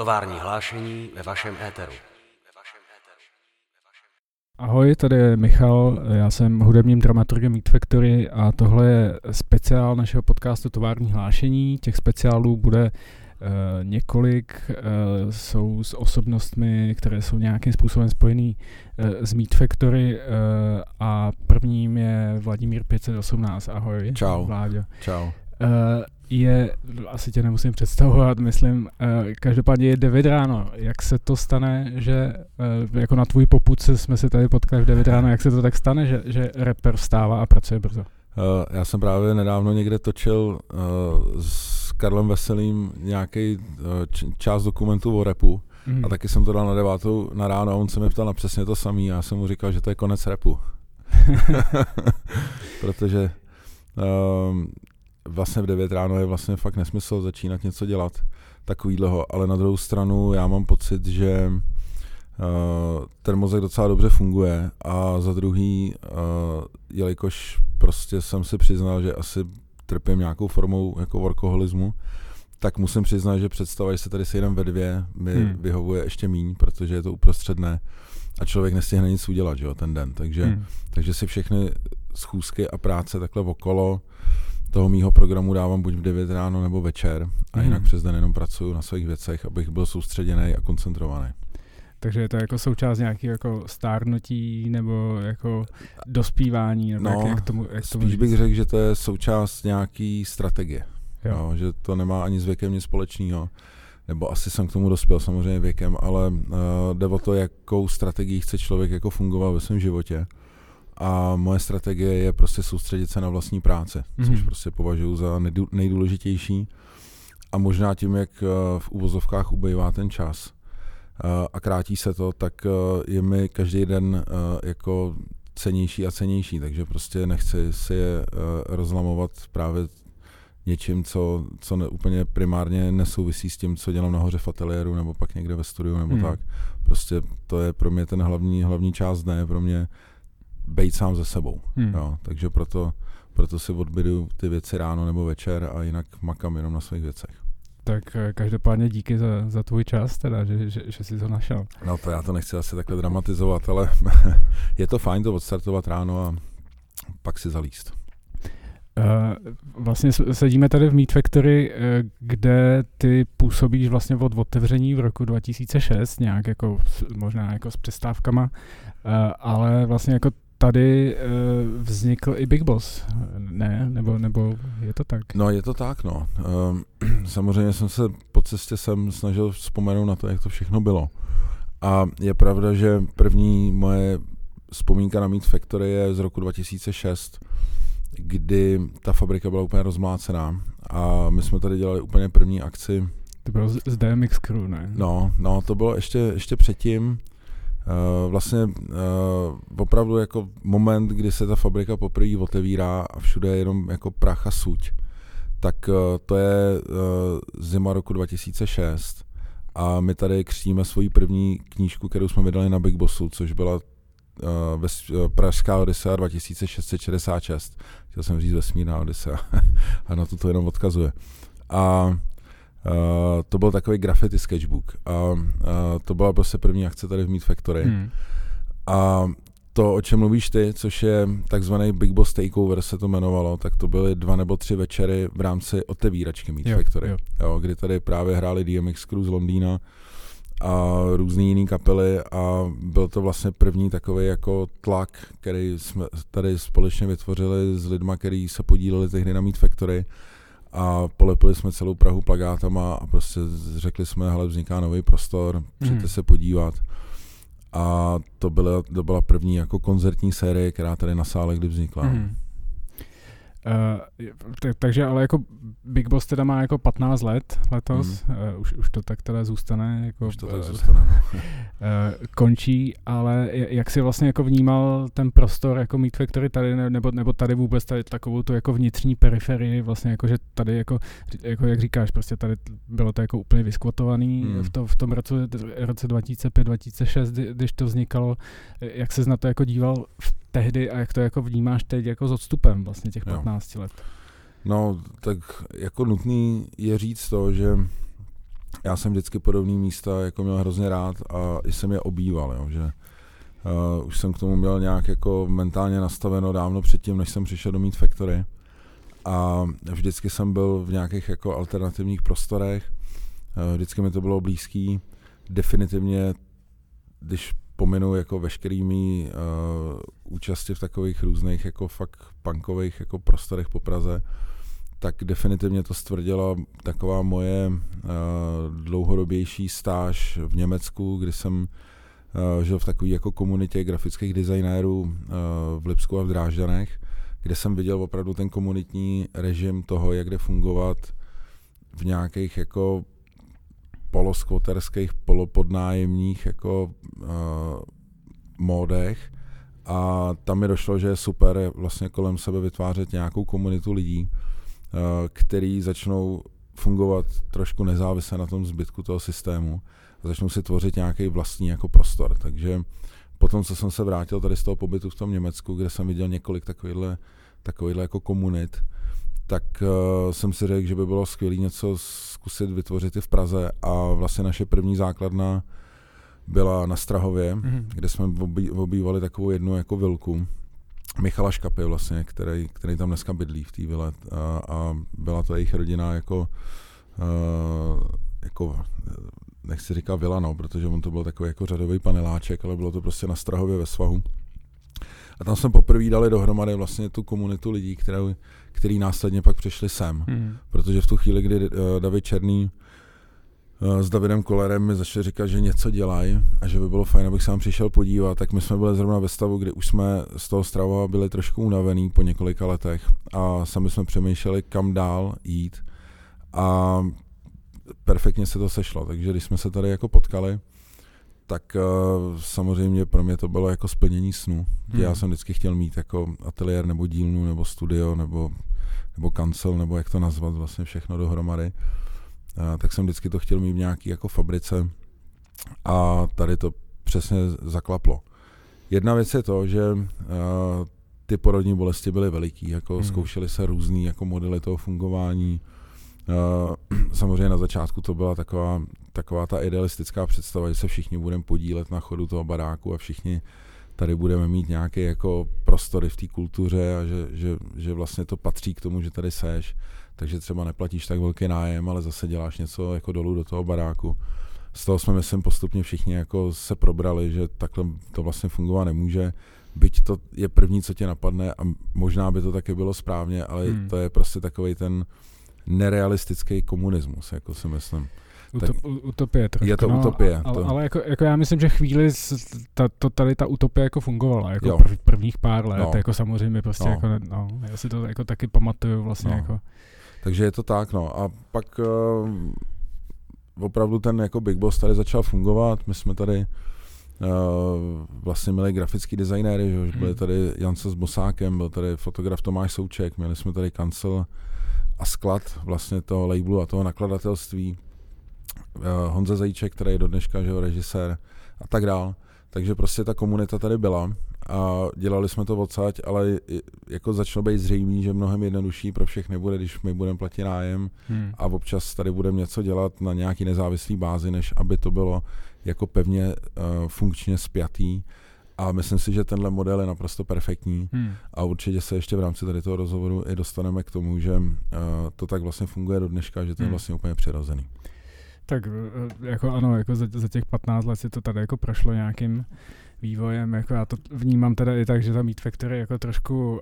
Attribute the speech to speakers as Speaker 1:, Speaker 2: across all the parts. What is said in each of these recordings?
Speaker 1: Tovární hlášení ve vašem éteru.
Speaker 2: Ahoj, tady je Michal, já jsem hudebním dramaturgem Meat Factory a tohle je speciál našeho podcastu Tovární hlášení. Těch speciálů bude Uh, několik uh, jsou s osobnostmi, které jsou nějakým způsobem spojený uh, s Meat Factory a prvním je Vladimír 518. Ahoj.
Speaker 3: Čau.
Speaker 2: Vláďo.
Speaker 3: Čau
Speaker 2: je, asi tě nemusím představovat, myslím, uh, každopádně je 9 ráno. Jak se to stane, že uh, jako na tvůj poput jsme se tady potkali v 9 ráno, jak se to tak stane, že, že rapper vstává a pracuje brzo? Uh,
Speaker 3: já jsem právě nedávno někde točil uh, s Karlem Veselým nějaký uh, část dokumentu o repu mm. a taky jsem to dal na devátou na ráno a on se mi ptal na přesně to samý a já jsem mu říkal, že to je konec repu. Protože uh, vlastně v 9 ráno je vlastně fakt nesmysl začínat něco dělat takovýhleho, ale na druhou stranu já mám pocit, že uh, ten mozek docela dobře funguje a za druhý, uh, jelikož prostě jsem si přiznal, že asi trpím nějakou formou jako workoholismu, tak musím přiznat, že představa, že se tady sejdem ve dvě, mi hmm. vyhovuje ještě míň, protože je to uprostředné a člověk nestihne nic udělat, že jo, ten den. Takže, hmm. takže si všechny schůzky a práce takhle okolo toho mýho programu dávám buď v 9 ráno nebo večer a mm. jinak přes den jenom pracuju na svých věcech, abych byl soustředěný a koncentrovaný.
Speaker 2: Takže je to jako součást nějaký jako stárnutí nebo jako dospívání? Nebo
Speaker 3: no,
Speaker 2: jak, jak
Speaker 3: tomu, jak tomu spíš bych řekl, že to je součást nějaký strategie. Jo. No, že to nemá ani s věkem nic společného. Nebo asi jsem k tomu dospěl samozřejmě věkem, ale uh, jde o to, jakou strategii chce člověk jako fungovat ve svém životě a moje strategie je prostě soustředit se na vlastní práci, mm-hmm. což prostě považuji za nejdůležitější. A možná tím, jak eh, v úvozovkách ubejvá ten čas eh, a krátí se to, tak eh, je mi každý den jako cenější a cenější, takže prostě nechci si je rozlamovat právě něčím, co, co ne, úplně primárně nesouvisí s tím, co dělám nahoře v ateliéru nebo pak někde ve studiu nebo hmm. tak. Prostě to je pro mě ten hlavní, hlavní část dne, pro mě být sám ze sebou. Hmm. Jo, takže proto, proto si odbydu ty věci ráno nebo večer a jinak makám jenom na svých věcech.
Speaker 2: Tak eh, každopádně díky za, za tvůj čas, teda, že, že, že jsi to našel.
Speaker 3: No to já to nechci asi takhle dramatizovat, ale je to fajn to odstartovat ráno a pak si zalíst.
Speaker 2: Uh, vlastně sedíme tady v Meat Factory, uh, kde ty působíš vlastně od otevření v roku 2006, nějak jako možná jako s přestávkama, uh, ale vlastně jako tady uh, vznikl i Big Boss, ne? Nebo, nebo je to tak?
Speaker 3: No, je to tak, no. Um, samozřejmě jsem se po cestě sem snažil vzpomenout na to, jak to všechno bylo. A je pravda, že první moje vzpomínka na Meat Factory je z roku 2006, kdy ta fabrika byla úplně rozmlácená a my jsme tady dělali úplně první akci.
Speaker 2: To bylo z DMX Crew, ne?
Speaker 3: No, no, to bylo ještě, ještě předtím. Uh, vlastně uh, opravdu jako moment, kdy se ta fabrika poprvé otevírá a všude je jenom jako prach a suť, tak uh, to je zima roku 2006 a my tady křtíme svoji první knížku, kterou jsme vydali na Big Bossu, což byla ves, Pražská Odisea 2666. Chtěl jsem říct vesmírná Odisea a na to to jenom odkazuje. A Uh, to byl takový graffiti sketchbook a uh, to byla prostě první akce tady v Meat Factory. Hmm. A to, o čem mluvíš ty, což je takzvaný Big Boss Takeover se to jmenovalo, tak to byly dva nebo tři večery v rámci otevíračky Meat jo, Factory, jo. Jo, kdy tady právě hráli DMX Crew z Londýna a různý jiný kapely a byl to vlastně první takový jako tlak, který jsme tady společně vytvořili s lidma, kteří se podíleli tehdy na Meat Factory a polepili jsme celou Prahu plagátama a prostě řekli jsme, hele, vzniká nový prostor, přijďte mm. se podívat. A to byla, to byla první jako koncertní série, která tady na sále kdy vznikla. Mm.
Speaker 2: Uh, t- takže ale jako Big Boss teda má jako 15 let letos, mm. uh, už, už to tak teda zůstane. Jako,
Speaker 3: už to tak uh, zůstane. uh,
Speaker 2: končí, ale jak si vlastně jako vnímal ten prostor jako Meat Factory tady, nebo, nebo tady vůbec tady takovou tu jako vnitřní periferii, vlastně jako, že tady jako, jako jak říkáš, prostě tady bylo to jako úplně vyskvotovaný mm. v, to, v tom roce, roce 2005-2006, když to vznikalo, jak se na to jako díval v tehdy a jak to jako vnímáš teď jako s odstupem vlastně těch 15 jo. let?
Speaker 3: No, tak jako nutný je říct to, že já jsem vždycky podobný místa jako měl hrozně rád a i jsem je obýval, jo, že uh, už jsem k tomu měl nějak jako mentálně nastaveno dávno předtím, než jsem přišel do Meat Factory a vždycky jsem byl v nějakých jako alternativních prostorech, uh, vždycky mi to bylo blízký, definitivně, když pominu jako veškerými uh, účasti v takových různých jako fakt punkových jako prostorech po Praze, tak definitivně to stvrdila taková moje uh, dlouhodobější stáž v Německu, kdy jsem uh, žil v takové jako komunitě grafických designérů uh, v Lipsku a v Drážďanech, kde jsem viděl opravdu ten komunitní režim toho, jak jde fungovat v nějakých jako poloskvoterských, polopodnájemních jako uh, módech a tam mi došlo, že je super vlastně kolem sebe vytvářet nějakou komunitu lidí, uh, který začnou fungovat trošku nezávisle na tom zbytku toho systému a začnou si tvořit nějaký vlastní jako prostor. Takže potom, co jsem se vrátil tady z toho pobytu v tom Německu, kde jsem viděl několik takovýchhle, takovýchhle jako komunit, tak uh, jsem si řekl, že by bylo skvělé něco zkusit vytvořit i v Praze a vlastně naše první základna byla na Strahově, mm-hmm. kde jsme obý, obývali takovou jednu jako vilku. Michala Škapy vlastně, který, který tam dneska bydlí v té vile a, a byla to jejich rodina jako, uh, jako nechci říkat vila, no, protože on to byl takový jako řadový paneláček, ale bylo to prostě na Strahově ve svahu. A tam jsme poprvé dali dohromady vlastně tu komunitu lidí, kterou, který následně pak přišli sem. Hmm. Protože v tu chvíli, kdy uh, David Černý s Davidem Kolerem mi začali říkat, že něco dělají a že by bylo fajn, abych tam přišel podívat, tak my jsme byli zrovna ve stavu, kdy už jsme z toho strava byli trošku unavený po několika letech a sami jsme přemýšleli, kam dál jít. A perfektně se to sešlo, takže když jsme se tady jako potkali, tak uh, samozřejmě pro mě to bylo jako splnění snu. Hmm. Já jsem vždycky chtěl mít jako ateliér nebo dílnu nebo studio nebo, nebo kancel nebo jak to nazvat vlastně všechno dohromady. Tak jsem vždycky to chtěl mít v nějaký jako fabrice a tady to přesně zaklaplo. Jedna věc je to, že ty porodní bolesti byly veliký, jako hmm. zkoušely se různý jako modely toho fungování, samozřejmě na začátku to byla taková, taková ta idealistická představa, že se všichni budeme podílet na chodu toho baráku a všichni tady budeme mít nějaké jako prostory v té kultuře a že, že, že vlastně to patří k tomu, že tady seš, takže třeba neplatíš tak velký nájem, ale zase děláš něco jako dolů do toho baráku. Z toho jsme, myslím, postupně všichni jako se probrali, že takhle to vlastně fungovat nemůže, byť to je první, co tě napadne a možná by to taky bylo správně, ale hmm. to je prostě takový ten, nerealistický komunismus, jako si myslím.
Speaker 2: Utop, utopie trošku,
Speaker 3: Je to
Speaker 2: no,
Speaker 3: utopie.
Speaker 2: Ale, to... ale jako, jako, já myslím, že chvíli ta, to, tady ta utopie jako fungovala, jako prv, prvních pár let, no. jako samozřejmě prostě no. jako, no, já si to jako taky pamatuju vlastně
Speaker 3: no.
Speaker 2: jako.
Speaker 3: Takže je to tak, no. A pak uh, opravdu ten jako Big Boss tady začal fungovat, my jsme tady uh, vlastně měli grafický designéry, že hmm. byli tady Jance s Bosákem, byl tady fotograf Tomáš Souček, měli jsme tady kancel a sklad vlastně toho labelu a toho nakladatelství. Uh, Honza Zajíček, který je do dneška že režisér a tak dál. Takže prostě ta komunita tady byla a dělali jsme to odsaď, ale jako začalo být zřejmé, že mnohem jednodušší pro všechny bude, když my budeme platit nájem hmm. a občas tady budeme něco dělat na nějaký nezávislý bázi, než aby to bylo jako pevně uh, funkčně spjatý a myslím si, že tenhle model je naprosto perfektní hmm. a určitě se ještě v rámci tady toho rozhovoru i dostaneme k tomu, že uh, to tak vlastně funguje do dneška, že to je hmm. vlastně úplně přirozený.
Speaker 2: Tak eh, jako ano, jako za, za těch 15 let si to tady jako prošlo nějakým vývojem, jako já to vnímám teda i tak, že ta Meat Factory jako trošku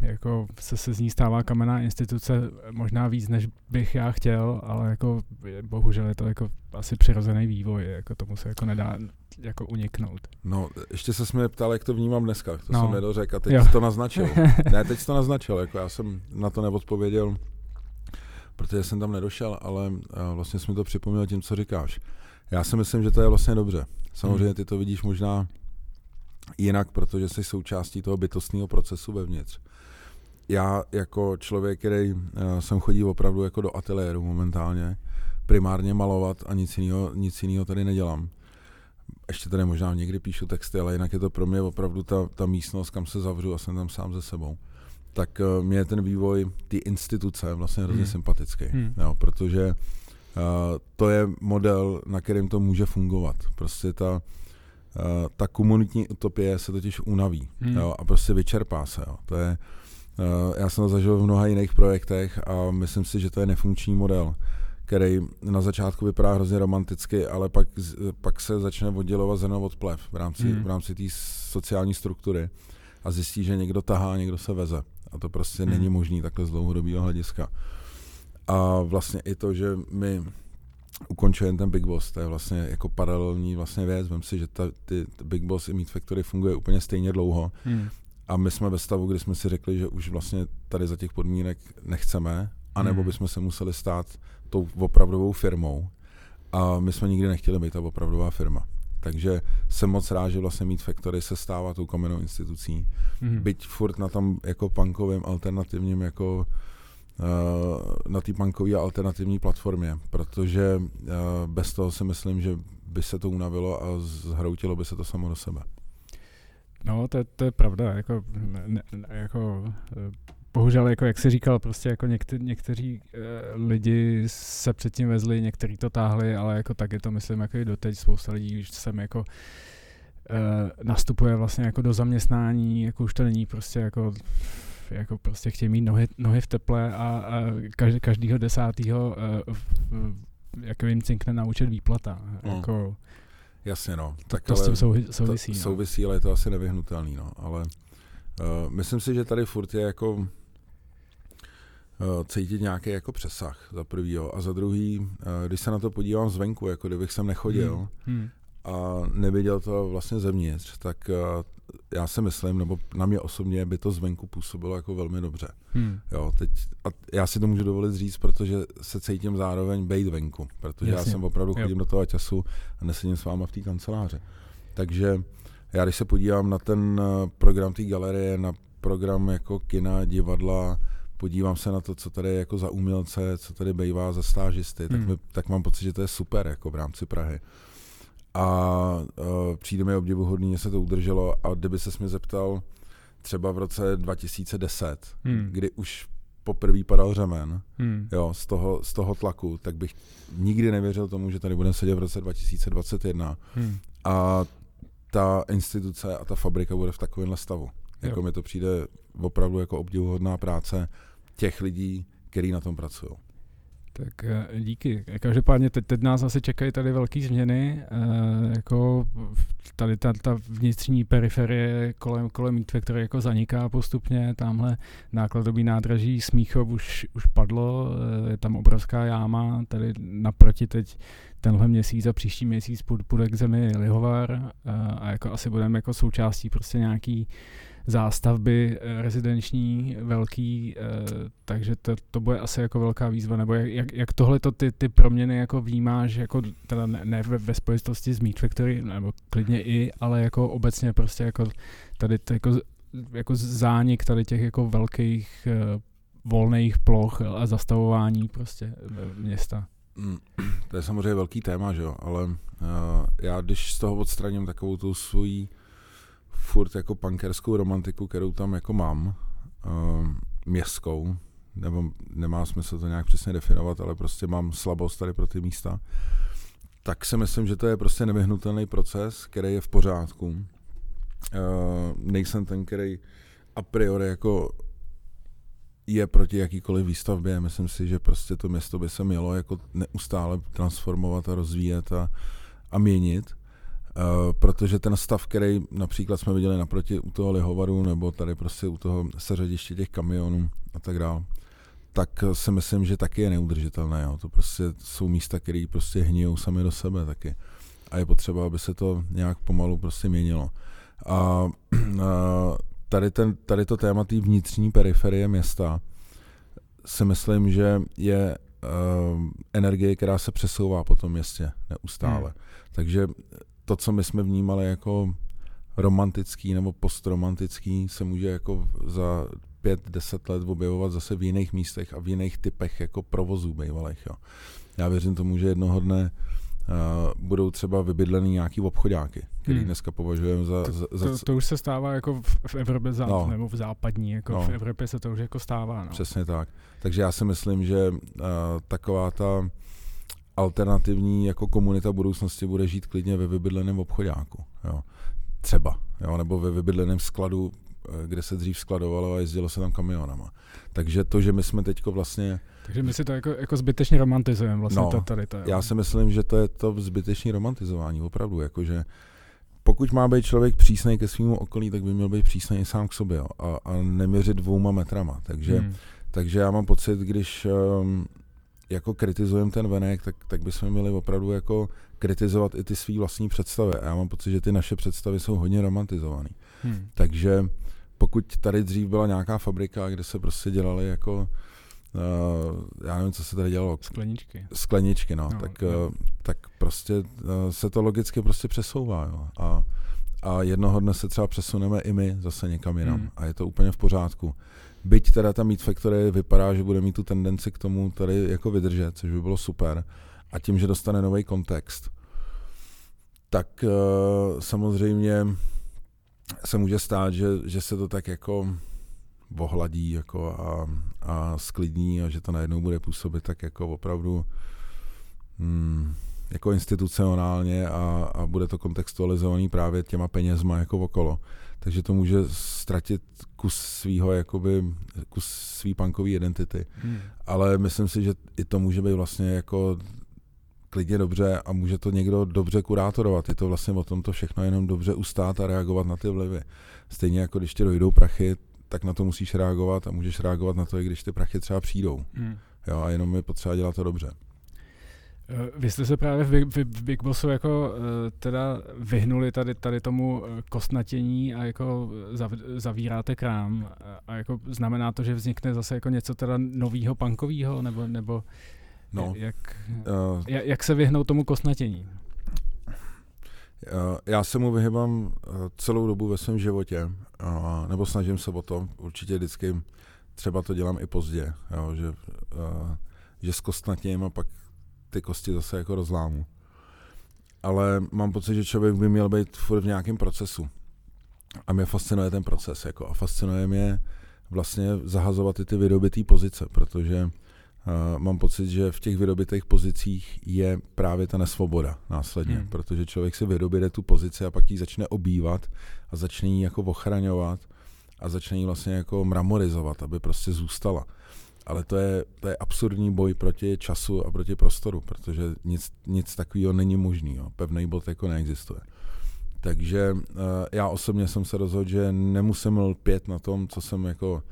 Speaker 2: jako se, se z ní stává kamenná instituce možná víc, než bych já chtěl, ale jako bohužel je to jako asi přirozený vývoj, jako tomu se jako nedá jako uniknout.
Speaker 3: No, ještě se mě ptal, jak to vnímám dneska, to no. jsem nedořekl a teď jo. to naznačil. ne, teď to naznačil, jako já jsem na to neodpověděl, protože jsem tam nedošel, ale vlastně jsem mi to připomněl tím, co říkáš. Já si myslím, že to je vlastně dobře. Samozřejmě hmm. ty to vidíš možná jinak, protože jsi součástí toho bytostného procesu vevnitř. Já jako člověk, který uh, jsem chodí opravdu jako do ateliéru momentálně, primárně malovat a nic jiného, nic jiného tady nedělám. Ještě tady možná někdy píšu texty, ale jinak je to pro mě opravdu ta, ta místnost, kam se zavřu a jsem tam sám ze sebou. Tak uh, mě je ten vývoj, ty instituce vlastně hrozně hmm. sympatický, hmm. jo, protože to je model, na kterém to může fungovat. Prostě ta, uh, ta komunitní utopie se totiž unaví hmm. jo, a prostě vyčerpá se. Jo. To je, uh, já jsem to zažil v mnoha jiných projektech a myslím si, že to je nefunkční model který na začátku vypadá hrozně romanticky, ale pak, pak se začne oddělovat zrno od plev v rámci, hmm. v rámci té sociální struktury a zjistí, že někdo tahá, někdo se veze. A to prostě hmm. není možné takhle z dlouhodobého hlediska. A vlastně i to, že my ukončujeme ten Big Boss, to je vlastně jako paralelní vlastně věc. Vím si, že ta, ty, ty Big Boss i Meat Factory funguje úplně stejně dlouho. Hmm. A my jsme ve stavu, kdy jsme si řekli, že už vlastně tady za těch podmínek nechceme, anebo hmm. bychom se museli stát tou opravdovou firmou. A my jsme nikdy nechtěli být ta opravdová firma. Takže jsem moc rád, že vlastně Meat Factory se stává tou kamennou institucí. Mm. Byť furt na tam jako punkovém alternativním jako na té punkové alternativní platformě, protože uh, bez toho si myslím, že by se to unavilo a zhroutilo by se to samo do sebe.
Speaker 2: No, to, to je pravda. Jako, ne, ne, jako bohužel, jako jak jsi říkal, prostě jako někte, někteří uh, lidi se předtím vezli, někteří to táhli, ale jako tak je to, myslím, jako i doteď spousta lidí už sem jako uh, nastupuje vlastně jako do zaměstnání, jako už to není prostě jako jako prostě chtějí mít nohy, nohy v teple a, a každý, každýho desátýho uh, jako jim cinkne naučit výplata. Mm. Jako,
Speaker 3: Jasně, no.
Speaker 2: Tak to, to s tím souvisí.
Speaker 3: To, no. Souvisí, ale je to asi nevyhnutelný, no. Ale uh, myslím si, že tady furt je jako Eh, cítit nějaký jako přesah za prvýho a za druhý, eh, když se na to podívám zvenku, jako kdybych sem nechodil hmm. Hmm. a neviděl to vlastně zevnitř, tak já si myslím, nebo na mě osobně by to zvenku působilo jako velmi dobře. Hmm. Jo, teď, a já si to můžu dovolit říct, protože se cítím zároveň bejt venku, protože Jasně. já jsem opravdu chodím jo. do toho času a nesedím s váma v té kanceláři. Takže já když se podívám na ten program té galerie, na program jako kina, divadla, podívám se na to, co tady je jako za umělce, co tady bývá za stážisty, hmm. tak, mi, tak mám pocit, že to je super jako v rámci Prahy. A uh, přijde mi obdivuhodný, že se to udrželo a kdyby se mě zeptal třeba v roce 2010, hmm. kdy už poprvé padal řemen hmm. jo, z, toho, z toho tlaku, tak bych nikdy nevěřil tomu, že tady budeme sedět v roce 2021 hmm. a ta instituce a ta fabrika bude v takovémhle stavu. Jako mi to přijde opravdu jako obdivuhodná práce těch lidí, kteří na tom pracují.
Speaker 2: Tak eh, díky. Každopádně teď, teď nás asi čekají tady velké změny, e, jako tady ta, ta vnitřní periferie kolem, kolem Mítve, které jako zaniká postupně, tamhle nákladový nádraží Smíchov už, už padlo, e, je tam obrovská jáma, tady naproti teď tenhle měsíc a příští měsíc půjde k zemi Lihovar e, a jako asi budeme jako součástí prostě nějaký zástavby eh, rezidenční velký, eh, takže to, to bude asi jako velká výzva, nebo jak, jak tohle to ty, ty proměny jako vnímáš, jako teda ne, ne ve, spojitosti s Meat Factory, nebo klidně i, ale jako obecně prostě jako tady to jako, jako zánik tady těch jako velkých volných ploch a zastavování prostě města.
Speaker 3: Mm, to je samozřejmě velký téma, že jo, ale uh, já když z toho odstraním takovou tu svoji furt jako punkerskou romantiku, kterou tam jako mám, uh, městskou, nebo nemá smysl to nějak přesně definovat, ale prostě mám slabost tady pro ty místa, tak si myslím, že to je prostě nevyhnutelný proces, který je v pořádku. Uh, nejsem ten, který a priori jako je proti jakýkoliv výstavbě. Myslím si, že prostě to město by se mělo jako neustále transformovat a rozvíjet a, a měnit. Uh, protože ten stav, který například jsme viděli naproti u toho lihovaru nebo tady prostě u toho seřadiště těch kamionů a tak dále, tak si myslím, že taky je neudržitelné. Jo. To prostě jsou místa, které prostě hníjou sami do sebe taky. A je potřeba, aby se to nějak pomalu prostě měnilo. A, a tady, ten, tady to téma té vnitřní periferie města si myslím, že je uh, energie, která se přesouvá po tom městě neustále. Hmm. Takže to, co my jsme vnímali jako romantický nebo postromantický, se může jako za pět, deset let objevovat zase v jiných místech a v jiných typech jako provozů bývalých. Jo. Já věřím tomu, že jednoho dne Uh, budou třeba vybydlený nějaký obchodáky, který hmm. dneska považujeme za...
Speaker 2: To,
Speaker 3: za,
Speaker 2: za to, to už se stává jako v, v Evropě za, no. nebo v západní, jako no. v Evropě se to už jako stává. No.
Speaker 3: Přesně tak. Takže já si myslím, že uh, taková ta alternativní jako komunita budoucnosti bude žít klidně ve vybydleném obchodáku. Jo. Třeba. Jo, nebo ve vybydleném skladu, eh, kde se dřív skladovalo a jezdilo se tam kamionama. Takže to, že my jsme teďko vlastně...
Speaker 2: Takže my si to jako, jako zbytečně romantizujeme vlastně no, tady. To,
Speaker 3: já si myslím, že to je to zbytečné romantizování, opravdu. Jakože pokud má být člověk přísný ke svýmu okolí, tak by měl být přísný sám k sobě jo, a, a neměřit dvouma metrama. Takže, hmm. takže já mám pocit, když um, jako kritizujeme ten venek, tak, tak bychom měli opravdu jako kritizovat i ty svý vlastní představy. A já mám pocit, že ty naše představy jsou hodně romantizované. Hmm. Takže pokud tady dřív byla nějaká fabrika, kde se prostě dělali jako Uh, já nevím, co se tady dělalo.
Speaker 2: Skleničky.
Speaker 3: Skleničky, no. no tak, no. Uh, tak prostě uh, se to logicky prostě přesouvá. Jo. A, a jednoho dne se třeba přesuneme i my zase někam jinam. Hmm. A je to úplně v pořádku. Byť teda ta Meat Factory vypadá, že bude mít tu tendenci k tomu tady jako vydržet, což by bylo super. A tím, že dostane nový kontext, tak uh, samozřejmě se může stát, že, že se to tak jako ohladí jako a, a sklidní a že to najednou bude působit tak jako opravdu hmm, jako institucionálně a, a bude to kontextualizovaný právě těma penězma jako okolo. Takže to může ztratit kus svýho, jakoby, kus svý punkové identity. Hmm. Ale myslím si, že i to může být vlastně jako klidně dobře a může to někdo dobře kurátorovat. Je to vlastně o tom to všechno jenom dobře ustát a reagovat na ty vlivy. Stejně jako když ti dojdou prachy, tak na to musíš reagovat a můžeš reagovat na to, i když ty prachy třeba přijdou. Hmm. Jo, a jenom je potřeba dělat to dobře.
Speaker 2: Eh, vy jste se právě v Big, v Big Bossu jako eh, teda vyhnuli tady, tady tomu eh, kostnatění a jako zavíráte krám a jako znamená to, že vznikne zase jako něco teda novýho punkového nebo, nebo no, jak, uh, jak se vyhnout tomu kostnatění?
Speaker 3: Já se mu vyhybám celou dobu ve svém životě, nebo snažím se o to, určitě vždycky třeba to dělám i pozdě, jo, že, že zkostnatím a pak ty kosti zase jako rozlámu. Ale mám pocit, že člověk by měl být furt v nějakém procesu. A mě fascinuje ten proces. Jako, a fascinuje mě vlastně zahazovat i ty vydobitý pozice, protože uh, mám pocit, že v těch vydobitých pozicích je právě ta nesvoboda následně, hmm. protože člověk si vydobíde tu pozici a pak ji začne obývat a začne ji jako ochraňovat a začne ji vlastně jako mramorizovat, aby prostě zůstala ale to je, to je absurdní boj proti času a proti prostoru, protože nic, nic takového není možný. Pevný bod jako neexistuje. Takže uh, já osobně jsem se rozhodl, že nemusím lpět na tom, co jsem jako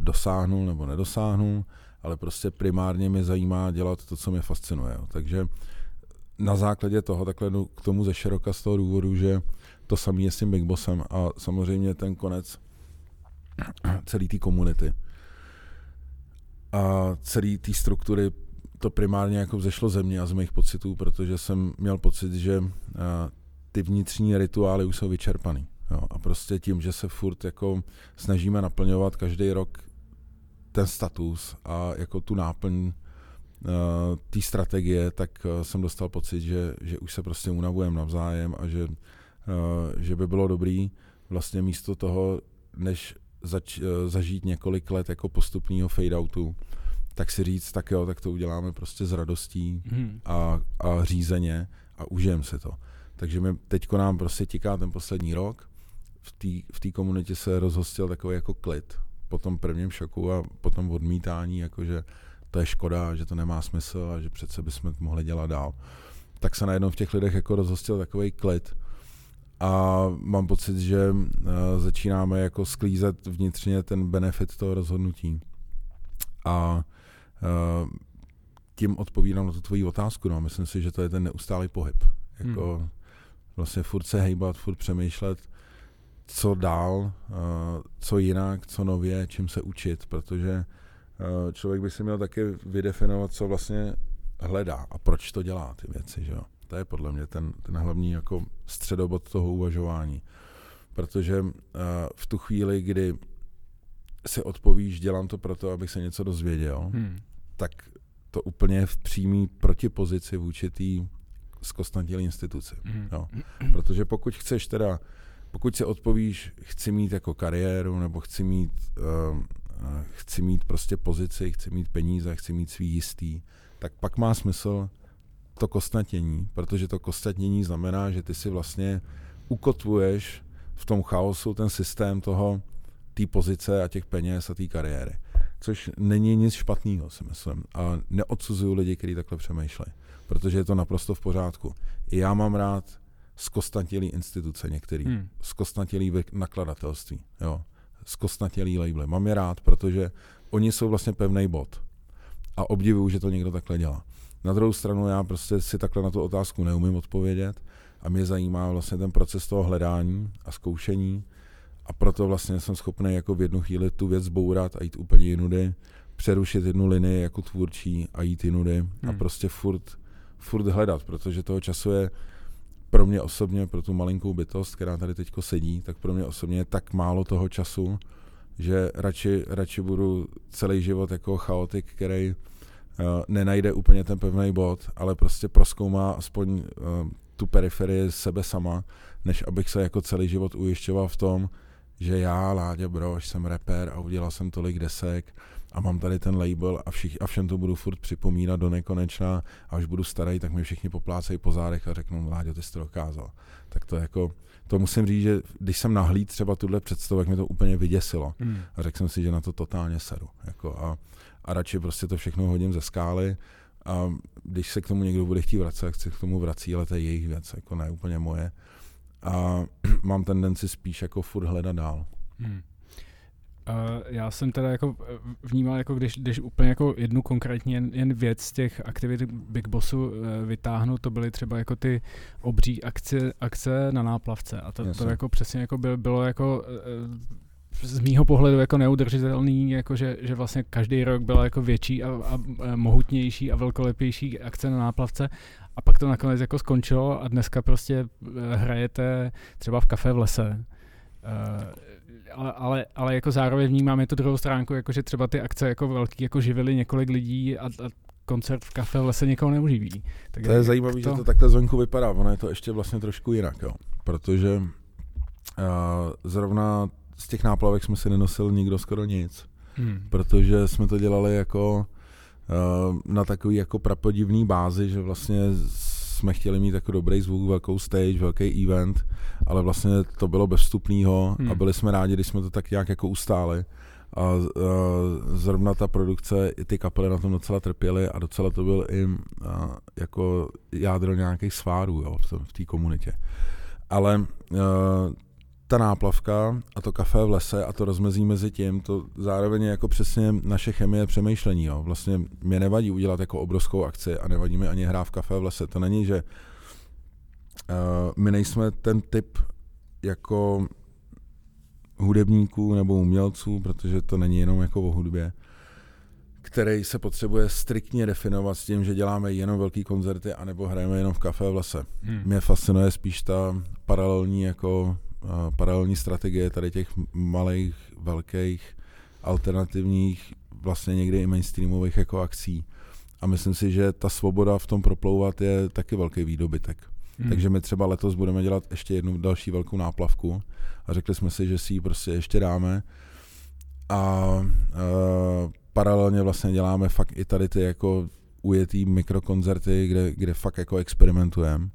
Speaker 3: dosáhnul nebo nedosáhnul, ale prostě primárně mě zajímá dělat to, co mě fascinuje. Jo. Takže na základě toho takhle jdu k tomu ze široka z toho důvodu, že to samý je s tím Big Bossem a samozřejmě ten konec celé té komunity a celý té struktury to primárně jako vzešlo ze mě a z mých pocitů, protože jsem měl pocit, že ty vnitřní rituály už jsou vyčerpaný. Jo. A prostě tím, že se furt jako snažíme naplňovat každý rok ten status a jako tu náplň uh, té strategie, tak uh, jsem dostal pocit, že, že už se prostě unavujeme navzájem a že, že by bylo dobrý vlastně místo toho, než zač, eh, zažít několik let jako postupného fade-outu, tak si říct, tak jo, tak to uděláme prostě s radostí hmm. a, a řízeně a užijeme si to. Takže mi teďko nám prostě tiká ten poslední rok, v té v komunitě se rozhostil takový jako klid po tom prvním šoku a po tom odmítání, jakože to je škoda, že to nemá smysl a že přece bychom to mohli dělat dál. Tak se najednou v těch lidech jako rozhostil takový klid, a mám pocit, že uh, začínáme jako sklízet vnitřně ten benefit toho rozhodnutí. A uh, tím odpovídám na tu tvoji otázku. No. Myslím si, že to je ten neustálý pohyb. Jako hmm. vlastně furt se hejbat, furt přemýšlet, co dál, uh, co jinak, co nově, čím se učit, protože člověk by si měl taky vydefinovat, co vlastně hledá a proč to dělá ty věci. Že jo? To je podle mě ten, ten hlavní jako středobod toho uvažování. Protože uh, v tu chvíli, kdy si odpovíš, dělám to proto, abych se něco dozvěděl, hmm. tak to úplně je v přímý protipozici vůči té zkostnatělé instituci. Hmm. Jo. Protože pokud chceš teda, pokud si odpovíš, chci mít jako kariéru, nebo chci mít, uh, chci mít prostě pozici, chci mít peníze, chci mít svý jistý, tak pak má smysl to kostnatění, protože to kostnatění znamená, že ty si vlastně ukotvuješ v tom chaosu ten systém toho, té pozice a těch peněz a té kariéry. Což není nic špatného, si myslím. A neodsuzuju lidi, kteří takhle přemýšlejí, protože je to naprosto v pořádku. I já mám rád zkostnatělý instituce některý, hmm. zkostnatělý nakladatelství, jo, zkostnatělý labely. Mám je rád, protože oni jsou vlastně pevný bod. A obdivuju, že to někdo takhle dělá. Na druhou stranu já prostě si takhle na tu otázku neumím odpovědět a mě zajímá vlastně ten proces toho hledání a zkoušení a proto vlastně jsem schopný jako v jednu chvíli tu věc zbourat a jít úplně jinudy, přerušit jednu linii jako tvůrčí a jít jinudy hmm. a prostě furt, furt hledat, protože toho času je pro mě osobně, pro tu malinkou bytost, která tady teďko sedí, tak pro mě osobně je tak málo toho času, že radši, radši budu celý život jako chaotik, který nenajde úplně ten pevný bod, ale prostě proskoumá aspoň uh, tu periferii sebe sama, než abych se jako celý život ujišťoval v tom, že já, Láďa Brož, jsem rapper a udělal jsem tolik desek a mám tady ten label a, všich, a všem to budu furt připomínat do nekonečna a až budu starý, tak mi všichni poplácejí po zádech a řeknou, Láďo, ty jsi to dokázal. Tak to jako, to musím říct, že když jsem nahlíd třeba tuhle představu, jak mi to úplně vyděsilo hmm. a řekl jsem si, že na to totálně seru. Jako a, a radši prostě to všechno hodím ze skály a když se k tomu někdo bude chtít vracet, tak se k tomu vrací, ale to je jejich věc, jako ne úplně moje. A mám tendenci spíš jako furt hledat dál. Hmm.
Speaker 2: Uh, já jsem teda jako vnímal, jako když, když úplně jako jednu konkrétně jen, jen věc z těch aktivit Big Bossu uh, vytáhnu, to byly třeba jako ty obří akce, akce na náplavce a to, to jako přesně jako byl, bylo jako uh, z mýho pohledu jako neudržitelný, jako že, že vlastně každý rok byla jako větší a, a, a mohutnější a velkolepější akce na náplavce a pak to nakonec jako skončilo a dneska prostě hrajete třeba v kafe v lese. Uh, ale, ale, ale jako zároveň vnímám je to druhou stránku, jako že třeba ty akce jako velký jako živily několik lidí a, a koncert v kafe v lese někoho neuživí.
Speaker 3: Tak to je zajímavé, to... že to takhle zvenku vypadá, ono je to ještě vlastně trošku jinak, jo. protože uh, zrovna z těch náplavek jsme si nenosil nikdo skoro nic, hmm. protože jsme to dělali jako uh, na takový jako prapodivný bázi, že vlastně jsme chtěli mít jako dobrý zvuk, velkou stage, velký event, ale vlastně to bylo bez vstupného hmm. a byli jsme rádi, když jsme to tak nějak jako ustáli. A, a zrovna ta produkce, i ty kapely na tom docela trpěly a docela to byl i a, jako jádro nějakých svárů jo, v té komunitě. Ale a, ta náplavka a to kafe v lese a to rozmezí mezi tím, to zároveň je jako přesně naše chemie přemýšlení. Jo. Vlastně mě nevadí udělat jako obrovskou akci a nevadí mi ani hrát v kafe v lese. To není, že uh, my nejsme ten typ jako hudebníků nebo umělců, protože to není jenom jako o hudbě, který se potřebuje striktně definovat s tím, že děláme jenom velký koncerty anebo hrajeme jenom v kafe v lese. Hmm. Mě fascinuje spíš ta paralelní jako paralelní strategie tady těch malých, velkých, alternativních, vlastně někdy i mainstreamových jako akcí. A myslím si, že ta svoboda v tom proplouvat je taky velký výdobytek. Hmm. Takže my třeba letos budeme dělat ještě jednu další velkou náplavku a řekli jsme si, že si ji prostě ještě dáme. A, a paralelně vlastně děláme fakt i tady ty jako ujetý mikrokoncerty, kde, kde fakt jako experimentujeme.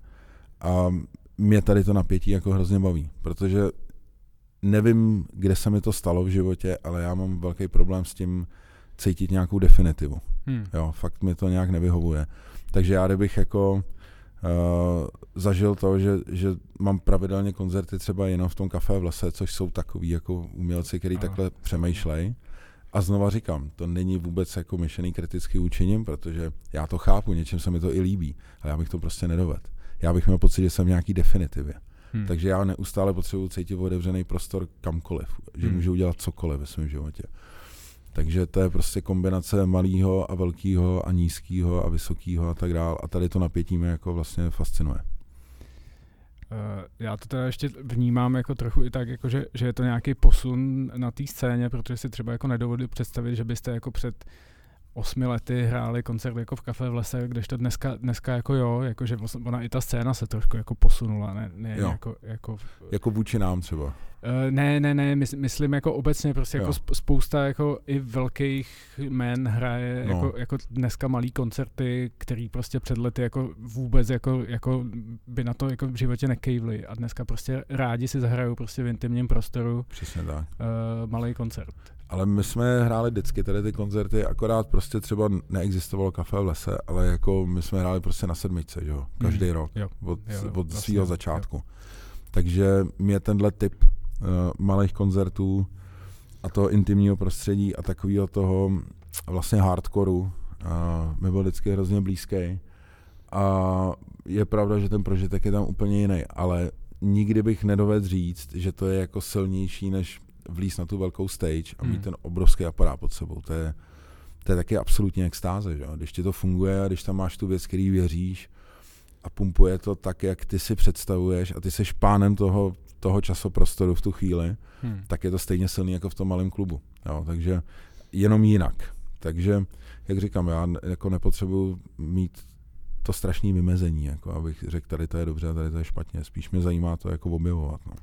Speaker 3: A mě tady to napětí jako hrozně baví, protože nevím, kde se mi to stalo v životě, ale já mám velký problém s tím cítit nějakou definitivu. Hmm. Jo, fakt mi to nějak nevyhovuje. Takže já kdybych jako uh, zažil to, že, že mám pravidelně koncerty třeba jenom v tom kafe v lese, což jsou takový jako umělci, kteří takhle přemýšlejí. A znova říkám, to není vůbec jako myšlený kritický učením, protože já to chápu, něčem se mi to i líbí, ale já bych to prostě nedovedl já bych měl pocit, že jsem v nějaký definitivě. Hmm. Takže já neustále potřebuji cítit otevřený prostor kamkoliv, že hmm. můžu udělat cokoliv ve svém životě. Takže to je prostě kombinace malého a velkého a nízkého a vysokého a tak dále. A tady to napětí mě jako vlastně fascinuje.
Speaker 2: Eh, já to teda ještě vnímám jako trochu i tak, jako že, že je to nějaký posun na té scéně, protože si třeba jako nedovedu představit, že byste jako před osmi lety hráli koncert jako v kafe v lese, kdežto dneska, dneska jako jo, jakože ona i ta scéna se trošku jako posunula, ne, ne jako, jako,
Speaker 3: jako vůči nám třeba. Uh,
Speaker 2: ne, ne, ne, mys, myslím jako obecně prostě jako spousta jako i velkých men hraje no. jako, jako dneska malý koncerty, který prostě před lety jako vůbec jako, jako by na to jako v životě nekejvli a dneska prostě rádi si zahrajou prostě v intimním prostoru
Speaker 3: Přesně tak.
Speaker 2: Uh, malý koncert.
Speaker 3: Ale my jsme hráli vždycky tady ty koncerty, akorát prostě třeba neexistovalo kafe v lese, ale jako my jsme hráli prostě na sedmičce, jo, každý mm. rok, jo. od, jo, od vlastně, svého začátku. Jo. Takže mě tenhle typ uh, malých koncertů a toho intimního prostředí a takového toho vlastně hardcoreu uh, mi byl vždycky hrozně blízký. A je pravda, že ten prožitek je tam úplně jiný, ale nikdy bych nedovedl říct, že to je jako silnější než vlíz na tu velkou stage a mít hmm. ten obrovský aparát pod sebou. To je, to je taky absolutně extáze, že? když ti to funguje a když tam máš tu věc, který věříš a pumpuje to tak, jak ty si představuješ a ty jsi pánem toho, toho časoprostoru v tu chvíli, hmm. tak je to stejně silný jako v tom malém klubu. Jo? Takže jenom jinak. Takže, jak říkám, já jako nepotřebuji mít to strašné vymezení, jako abych řekl, tady to je dobře a tady to je špatně. Spíš mě zajímá to jako objevovat. No.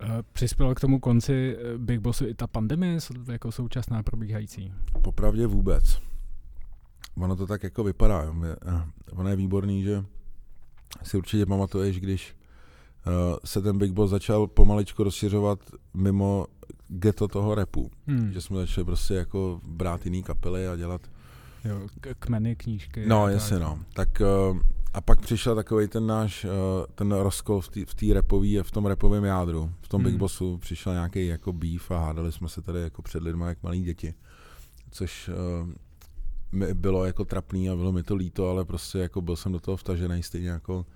Speaker 2: Eh, přispěla k tomu konci eh, Big Bossu i ta pandemie jako současná probíhající?
Speaker 3: Popravdě vůbec. Ono to tak jako vypadá. Eh, ono je výborný, že si určitě pamatuješ, když se ten Big Boss začal pomaličku rozšiřovat mimo geto toho repu. Hmm. Že jsme začali prostě jako brát jiný kapely a dělat
Speaker 2: Jo, kmeny, knížky.
Speaker 3: No, jasně no. Tak a pak přišel takový ten náš, uh, ten rozkol v té repový, v tom repovém jádru. V tom hmm. Big Bossu přišel nějaký jako beef a hádali jsme se tady jako před lidmi jak malí děti. Což uh, mi bylo jako trapný a bylo mi to líto, ale prostě jako byl jsem do toho vtažený stejně jako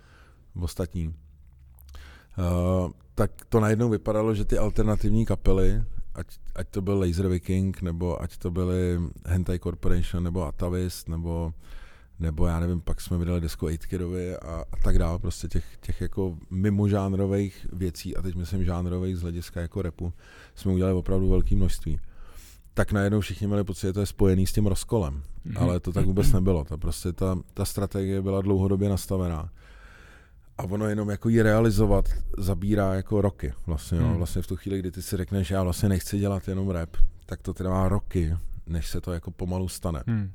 Speaker 3: ostatní. Uh, tak to najednou vypadalo, že ty alternativní kapely, ať, ať to byl Laser Viking, nebo ať to byly Hentai Corporation, nebo Atavist, nebo nebo já nevím, pak jsme vydali desku 8 Kidovi a, a tak dále, prostě těch, těch jako mimožánrových věcí, a teď myslím žánrových z hlediska jako repu, jsme udělali opravdu velké množství. Tak najednou všichni měli pocit, že to je spojený s tím rozkolem, mm-hmm. ale to tak vůbec nebylo. To prostě ta, ta strategie byla dlouhodobě nastavená. A ono jenom jako ji realizovat zabírá jako roky. Vlastně. Mm. vlastně v tu chvíli, kdy ty si řekneš, já vlastně nechci dělat jenom rap, tak to trvá roky, než se to jako pomalu stane. Mm.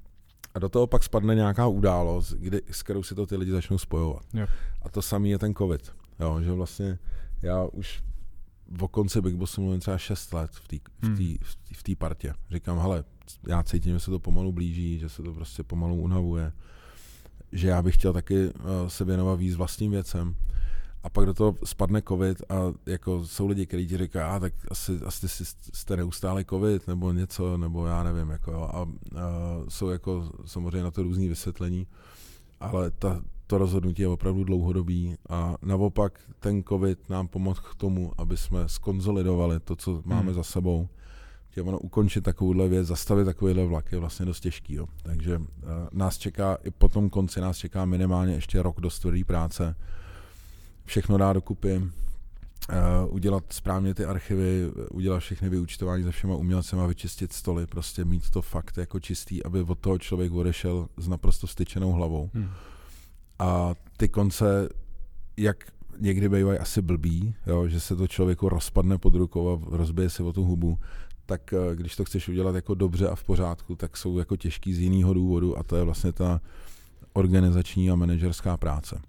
Speaker 3: A do toho pak spadne nějaká událost, kdy, s kterou si to ty lidi začnou spojovat. Jo. A to samý je ten covid. Jo, že vlastně já už v konci Big Bossu mluvím třeba 6 let v té v tý, v tý partě. Říkám, hele, já cítím, že se to pomalu blíží, že se to prostě pomalu unavuje, že já bych chtěl taky uh, se věnovat víc vlastním věcem a pak do toho spadne covid a jako jsou lidi, kteří ti říkají, a tak asi, asi jste neustále covid nebo něco, nebo já nevím, jako jo, a, a jsou jako samozřejmě na to různý vysvětlení, ale ta, to rozhodnutí je opravdu dlouhodobý a naopak ten covid nám pomohl k tomu, aby jsme skonzolidovali to, co máme hmm. za sebou. Tě ono ukončit takovouhle věc, zastavit takovýhle vlak je vlastně dost těžký. Jo. Takže uh, nás čeká, i po tom konci nás čeká minimálně ještě rok dost tvrdý práce, všechno dát dokupy, uh, udělat správně ty archivy, udělat všechny vyučtování se všema umělcema, vyčistit stoly, prostě mít to fakt jako čistý, aby od toho člověk odešel s naprosto styčenou hlavou. Hmm. A ty konce, jak někdy bývají asi blbý, jo, že se to člověku rozpadne pod rukou a rozbije si o tu hubu, tak uh, když to chceš udělat jako dobře a v pořádku, tak jsou jako těžký z jiného důvodu a to je vlastně ta organizační a manažerská práce.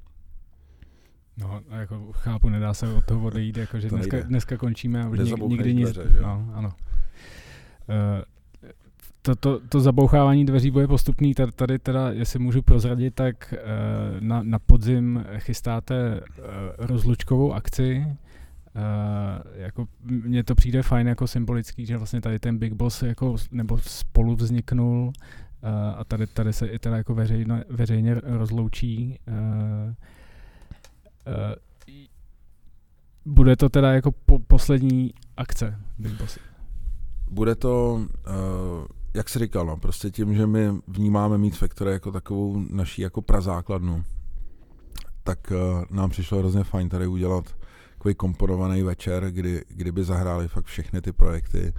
Speaker 2: No, jako chápu, nedá se od toho odejít, jako, že dneska, dneska končíme a už nik, nikdy nic. Dveře, no, ano. Uh, to, to, to zabouchávání dveří bude postupný. Tady, tady teda, jestli můžu prozradit, tak uh, na, na podzim chystáte uh, rozlučkovou akci. Uh, jako mně to přijde fajn jako symbolický, že vlastně tady ten Big Boss jako, nebo spolu vzniknul uh, a tady, tady se i teda jako veřejno, veřejně rozloučí. Uh, bude to teda jako po, poslední akce Big Boss?
Speaker 3: Bude to, uh, jak jsi říkal, no, prostě tím, že my vnímáme Meat Factory jako takovou naší jako prazákladnu, tak uh, nám přišlo hrozně fajn tady udělat takový komponovaný večer, kdy, kdyby zahráli fakt všechny ty projekty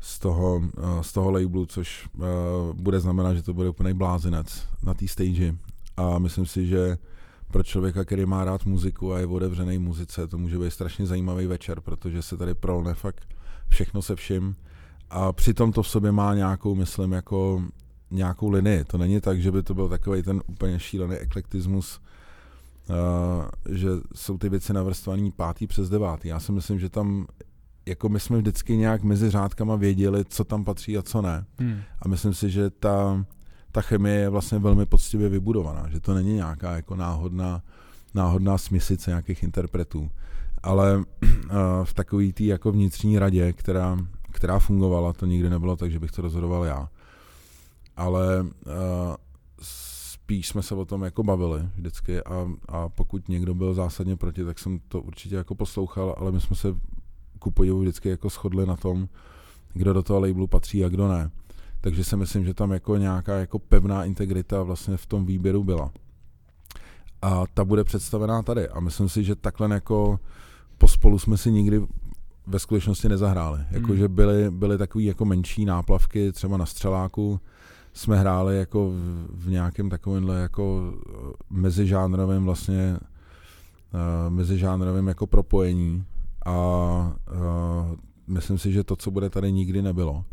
Speaker 3: z toho, z toho labelu, což bude znamenat, že to bude úplný blázinec na té stage. A myslím si, že pro člověka, který má rád muziku a je otevřený muzice, to může být strašně zajímavý večer, protože se tady prolne fakt všechno se vším. A přitom to v sobě má nějakou, myslím, jako nějakou linii. To není tak, že by to byl takový ten úplně šílený eklektismus, uh, že jsou ty věci navrstvaný pátý přes devátý. Já si myslím, že tam jako my jsme vždycky nějak mezi řádkama věděli, co tam patří a co ne. Hmm. A myslím si, že ta, ta chemie je vlastně velmi poctivě vybudovaná, že to není nějaká jako náhodná, náhodná smysice nějakých interpretů. Ale uh, v takové té jako vnitřní radě, která, která fungovala, to nikdy nebylo tak, že bych to rozhodoval já. Ale uh, spíš jsme se o tom jako bavili vždycky a, a pokud někdo byl zásadně proti, tak jsem to určitě jako poslouchal, ale my jsme se ku podivu vždycky jako shodli na tom, kdo do toho labelu patří a kdo ne. Takže si myslím, že tam jako nějaká jako pevná integrita vlastně v tom výběru byla. A ta bude představená tady. A myslím si, že takhle jako pospolu jsme si nikdy ve skutečnosti nezahráli. Jakože hmm. byly, byly takové jako menší náplavky, třeba na střeláku, jsme hráli jako v, v nějakém takovémhle jako eh, mezižánrovém vlastně uh, mezižánrovém jako propojení a uh, myslím si, že to, co bude tady, nikdy nebylo.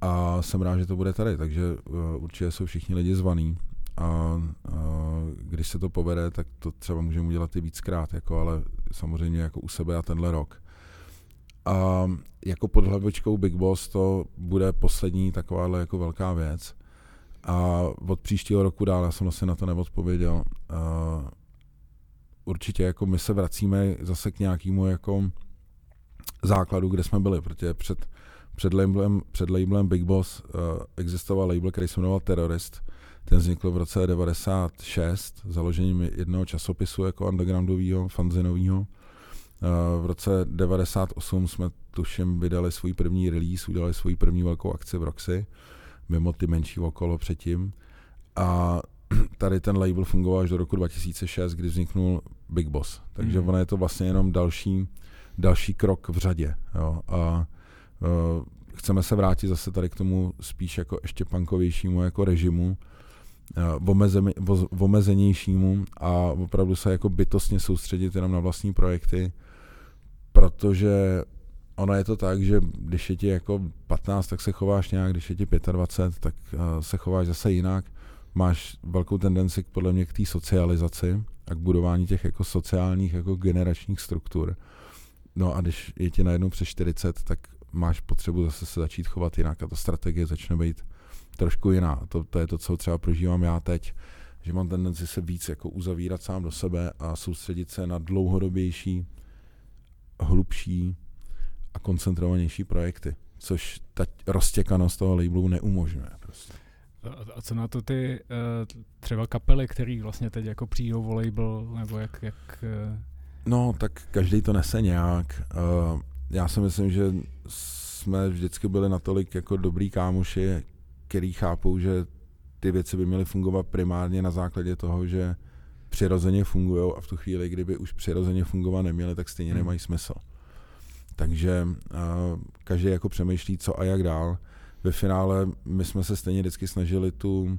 Speaker 3: A jsem rád, že to bude tady, takže uh, určitě jsou všichni lidi zvaný a uh, když se to povede, tak to třeba můžeme udělat i víckrát, jako, ale samozřejmě jako u sebe a tenhle rok. A jako pod hlavičkou Big Boss to bude poslední takováhle jako velká věc. A od příštího roku dál, já jsem vlastně na to neodpověděl, uh, určitě jako my se vracíme zase k nějakému jako základu, kde jsme byli, protože před, před, labelem, před labelem Big Boss uh, existoval label, který se jmenoval Terrorist. Ten vznikl v roce 96 založením jednoho časopisu jako undergroundového, fanzinového. Uh, v roce 98 jsme tuším vydali svůj první release, udělali svůj první velkou akci v Roxy, mimo ty menší okolo předtím. A tady ten label fungoval až do roku 2006, kdy vzniknul Big Boss. Takže mm. ono je to vlastně jenom další, další krok v řadě. Jo. A chceme se vrátit zase tady k tomu spíš jako ještě punkovějšímu jako režimu, uh, omezenějšímu a opravdu se jako bytostně soustředit jenom na vlastní projekty, protože ono je to tak, že když je ti jako 15, tak se chováš nějak, když je ti 25, tak uh, se chováš zase jinak máš velkou tendenci podle mě k té socializaci a k budování těch jako sociálních jako generačních struktur. No a když je ti najednou přes 40, tak máš potřebu zase se začít chovat jinak a ta strategie začne být trošku jiná. To, to je to, co třeba prožívám já teď, že mám tendenci se víc jako uzavírat sám do sebe a soustředit se na dlouhodobější, hlubší a koncentrovanější projekty, což ta roztěkanost toho labelu neumožňuje. Prostě.
Speaker 2: A co na to ty uh, třeba kapely, které vlastně teď jako přijdou o label, nebo jak... jak uh...
Speaker 3: No, tak každý to nese nějak. Já si myslím, že jsme vždycky byli natolik jako dobrý kámoši, který chápou, že ty věci by měly fungovat primárně na základě toho, že přirozeně fungují a v tu chvíli, kdyby už přirozeně fungovat neměly, tak stejně hmm. nemají smysl. Takže uh, každý jako přemýšlí, co a jak dál ve finále my jsme se stejně vždycky snažili tu, uh,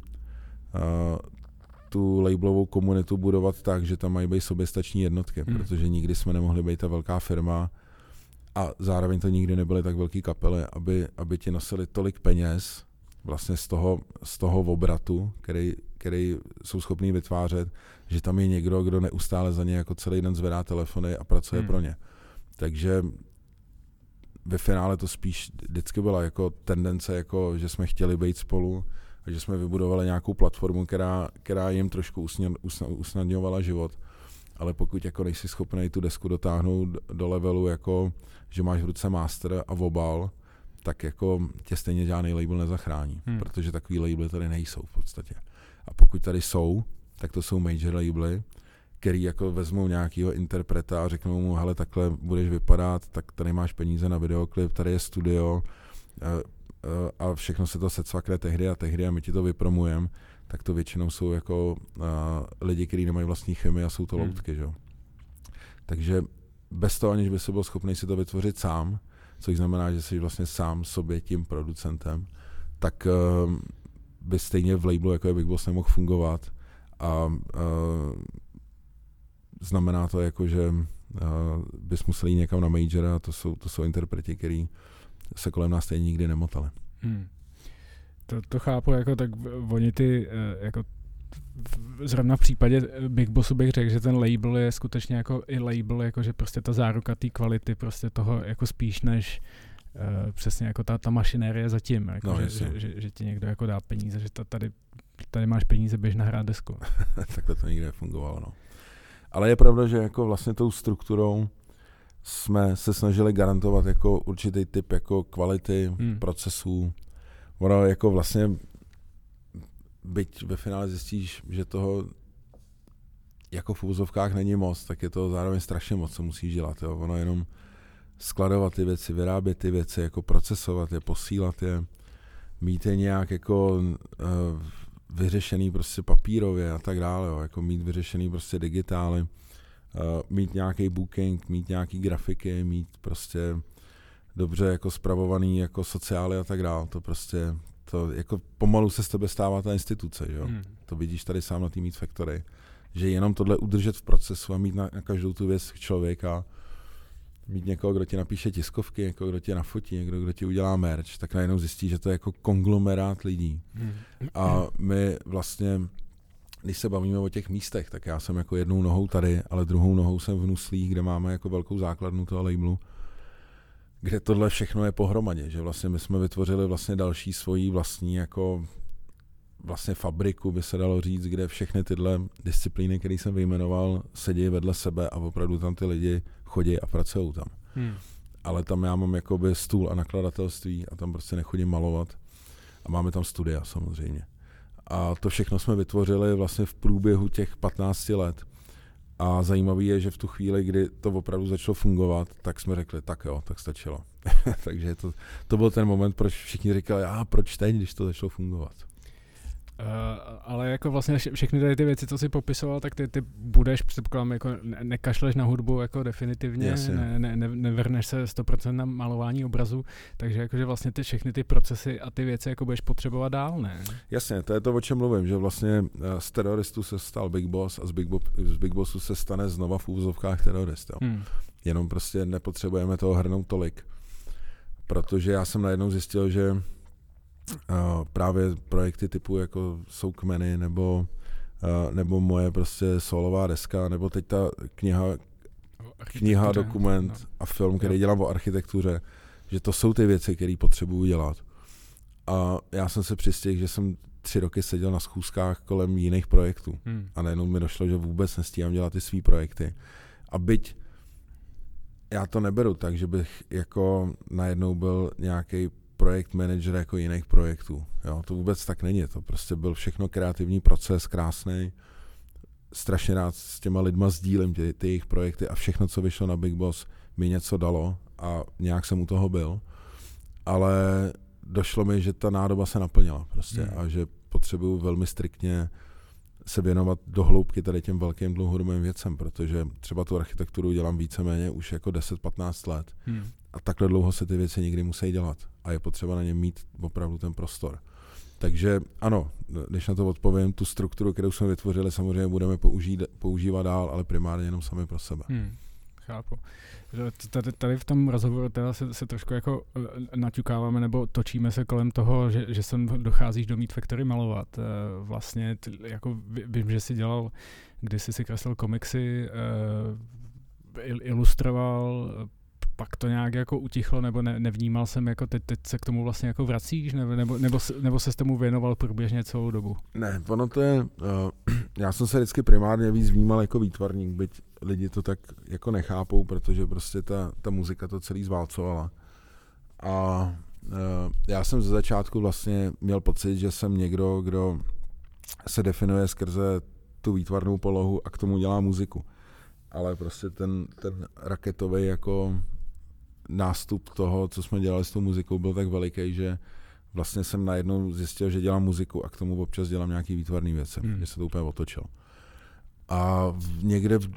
Speaker 3: tu labelovou komunitu budovat tak, že tam mají být soběstační jednotky, hmm. protože nikdy jsme nemohli být ta velká firma a zároveň to nikdy nebyly tak velké kapely, aby, aby ti nosili tolik peněz vlastně z toho, z toho obratu, který, který jsou schopní vytvářet, že tam je někdo, kdo neustále za ně jako celý den zvedá telefony a pracuje hmm. pro ně. Takže ve finále to spíš vždycky byla jako tendence, jako, že jsme chtěli být spolu a že jsme vybudovali nějakou platformu, která, která jim trošku usnadňovala život. Ale pokud jako nejsi schopný tu desku dotáhnout do levelu, jako že máš v ruce master a obal, tak jako tě stejně žádný label nezachrání, hmm. protože takový labely tady nejsou v podstatě. A pokud tady jsou, tak to jsou major labely, který jako vezmou nějakého interpreta a řeknou mu, hele, takhle budeš vypadat, tak tady máš peníze na videoklip, tady je studio a všechno se to secvakne tehdy a tehdy a my ti to vypromujeme, tak to většinou jsou jako lidi, kteří nemají vlastní chemii a jsou to hmm. loutky, že? Takže bez toho, aniž by se byl schopný si to vytvořit sám, což znamená, že jsi vlastně sám sobě tím producentem, tak uh, by stejně v labelu, jako je Big Boss, nemohl fungovat a uh, znamená to jako, že uh, bys musel jít někam na major a to jsou, to jsou interpreti, který se kolem nás stejně nikdy nemotali. Hmm.
Speaker 2: To, to chápu, jako tak oni ty, jako zrovna v případě Big Bossu bych řekl, že ten label je skutečně jako i label, jako že prostě ta záruka té kvality prostě toho jako spíš než uh, přesně jako ta, ta mašinérie zatím, jako no, že, že, že, že, ti někdo jako dá peníze, že ta, tady, tady máš peníze, běž nahrát desku.
Speaker 3: Takhle to nikdy nefungovalo, no. Ale je pravda, že jako vlastně tou strukturou jsme se snažili garantovat jako určitý typ jako kvality hmm. procesů. Ono jako vlastně byť ve finále zjistíš, že toho jako v úzovkách není moc, tak je to zároveň strašně moc, co musíš dělat. Jo. Ono jenom skladovat ty věci, vyrábět ty věci, jako procesovat je, posílat je, mít je nějak jako uh, vyřešený prostě papírově a tak dále, jo. jako mít vyřešený prostě digitály, uh, mít nějaký booking, mít nějaký grafiky, mít prostě dobře jako spravovaný jako sociály a tak dále. To prostě to jako pomalu se z tebe stává ta instituce, jo? Hmm. To vidíš tady sám na té Meet Factory, že jenom tohle udržet v procesu a mít na, na každou tu věc člověka, mít někoho, kdo ti napíše tiskovky, někoho, kdo ti nafotí, někdo, kdo ti udělá merch, tak najednou zjistí, že to je jako konglomerát lidí. Hmm. A my vlastně, když se bavíme o těch místech, tak já jsem jako jednou nohou tady, ale druhou nohou jsem v Nuslích, kde máme jako velkou základnu toho labelu kde tohle všechno je pohromadě, že vlastně my jsme vytvořili vlastně další svoji vlastní jako vlastně fabriku, by se dalo říct, kde všechny tyhle disciplíny, které jsem vyjmenoval, sedí vedle sebe a opravdu tam ty lidi chodí a pracují tam. Hmm. Ale tam já mám jakoby stůl a nakladatelství a tam prostě nechodím malovat. A máme tam studia samozřejmě. A to všechno jsme vytvořili vlastně v průběhu těch 15 let. A zajímavé je, že v tu chvíli, kdy to opravdu začalo fungovat, tak jsme řekli, tak jo, tak stačilo. Takže to, to byl ten moment, proč všichni říkali, a proč teď, když to začalo fungovat.
Speaker 2: Uh, ale jako vlastně všechny tady ty věci, co jsi popisoval, tak ty, ty budeš, předpokládám, jako ne, nekašleš na hudbu jako definitivně, ne, ne, ne, nevrneš se 100% na malování obrazu, takže jakože vlastně ty všechny ty procesy a ty věci jako budeš potřebovat dál, ne?
Speaker 3: Jasně, to je to, o čem mluvím, že vlastně eh, z teroristů se stal Big Boss a z Big, Bo- z Big Bossu se stane znova v úvozovkách terorist. Hmm. Jenom prostě nepotřebujeme toho hrnout tolik. Protože já jsem najednou zjistil, že právě projekty typu jako jsou kmeny nebo, nebo moje prostě solová deska, nebo teď ta kniha, kniha, dokument no. a film, který dělám o architektuře, že to jsou ty věci, které potřebuju dělat. A já jsem se přistěhl, že jsem tři roky seděl na schůzkách kolem jiných projektů. Hmm. A najednou mi došlo, že vůbec nestíhám dělat ty své projekty. A byť já to neberu tak, že bych jako najednou byl nějaký projekt manager jako jiných projektů. Jo, to vůbec tak není. To prostě byl všechno kreativní proces, krásný. Strašně rád s těma lidma sdílím ty, ty jejich projekty a všechno, co vyšlo na Big Boss, mi něco dalo a nějak jsem u toho byl. Ale došlo mi, že ta nádoba se naplnila prostě hmm. a že potřebuju velmi striktně se věnovat do hloubky tady těm velkým dlouhodobým věcem, protože třeba tu architekturu dělám víceméně už jako 10-15 let. Hmm. A takhle dlouho se ty věci nikdy musí dělat a je potřeba na ně mít opravdu ten prostor. Takže ano, když na to odpovím, tu strukturu, kterou jsme vytvořili, samozřejmě budeme použít, používat dál, ale primárně jenom sami pro sebe. Hmm,
Speaker 2: chápu. Tady, tady v tom rozhovoru teda se, se trošku jako eh, naťukáváme nebo točíme se kolem toho, že, že sem docházíš do Meat Factory malovat. Eh, vlastně jako vím, že jsi dělal, když jsi si kreslil komiksy, eh, ilustroval, pak to nějak jako utichlo, nebo ne, nevnímal jsem, jako teď, teď se k tomu vlastně jako vracíš, nebo, nebo, nebo, nebo se s tomu věnoval průběžně celou dobu?
Speaker 3: Ne, ono to je, uh, já jsem se vždycky primárně víc vnímal jako výtvarník, byť lidi to tak jako nechápou, protože prostě ta, ta muzika to celý zválcovala. A uh, já jsem ze začátku vlastně měl pocit, že jsem někdo, kdo se definuje skrze tu výtvarnou polohu a k tomu dělá muziku. Ale prostě ten, ten raketový jako nástup toho, co jsme dělali s tou muzikou, byl tak veliký, že vlastně jsem najednou zjistil, že dělám muziku a k tomu občas dělám nějaký výtvarný věci, hmm. že se to úplně otočil. A někde v,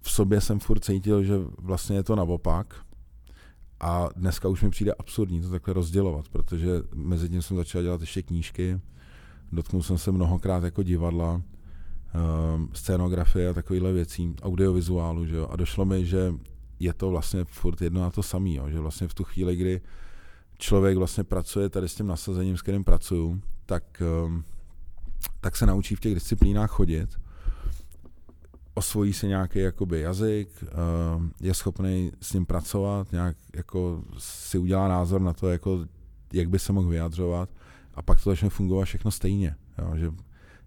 Speaker 3: v sobě jsem furt cítil, že vlastně je to naopak A dneska už mi přijde absurdní to takhle rozdělovat, protože mezi tím jsem začal dělat ještě knížky, dotknul jsem se mnohokrát jako divadla, um, scénografie a takovýhle věcí, audiovizuálu, že jo? a došlo mi, že je to vlastně furt jedno a to samé, že vlastně v tu chvíli, kdy člověk vlastně pracuje tady s tím nasazením, s kterým pracuju, tak, um, tak se naučí v těch disciplínách chodit, osvojí se nějaký jakoby jazyk, uh, je schopný s ním pracovat, nějak jako si udělá názor na to, jako, jak by se mohl vyjadřovat a pak to začne fungovat všechno stejně. Jo, že